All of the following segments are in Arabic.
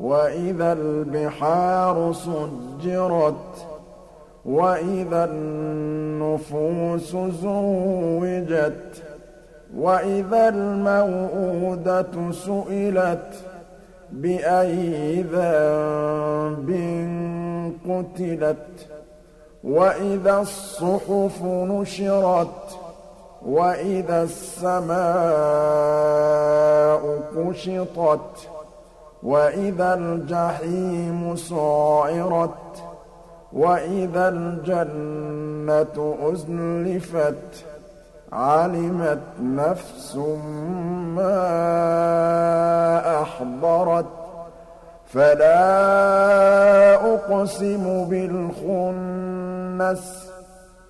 وإذا البحار سجرت وإذا النفوس زوجت وإذا الموءودة سئلت بأي ذنب قتلت وإذا الصحف نشرت وإذا السماء كشطت وإذا الجحيم سعرت وإذا الجنة أزلفت عَلِمَتْ نَفْسٌ مَّا أَحْضَرَتْ. فَلَا أُقْسِمُ بِالْخُنَّسِ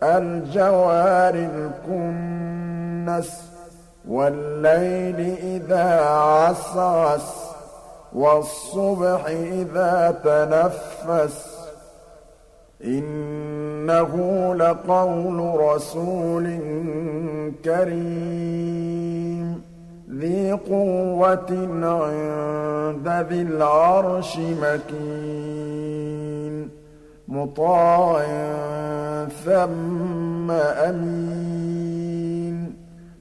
الْجَوَارِ الْكُنَّسِ وَاللَّيْلِ إِذَا عَسْعَسَ. وَالصُّبْحِ إِذَا تَنَفَّسَ إِنَّهُ لَقَوْلُ رَسُولٍ كَرِيمٍ. ذِي قُوَّةٍ عِندَ ذِي الْعَرْشِ مَكِينٍ. مُّطَاعٍ ثَمَّ أَمِينٍ.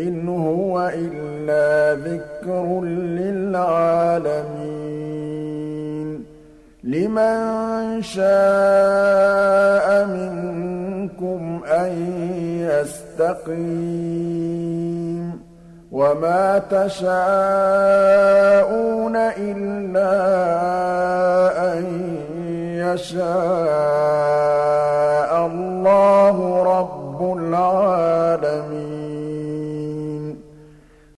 إِنْ هُوَ إِلَّا ذِكْرٌ لِلْعَالَمِينَ. لِمَنْ شَاءَ مِنْكُمْ أَنْ يَسْتَقِيمَ. وَمَا تَشَاءُونَ إِلَّا أَنْ يَشَاءَ اللَّهُ رَبُّ الْعَالَمِينَ.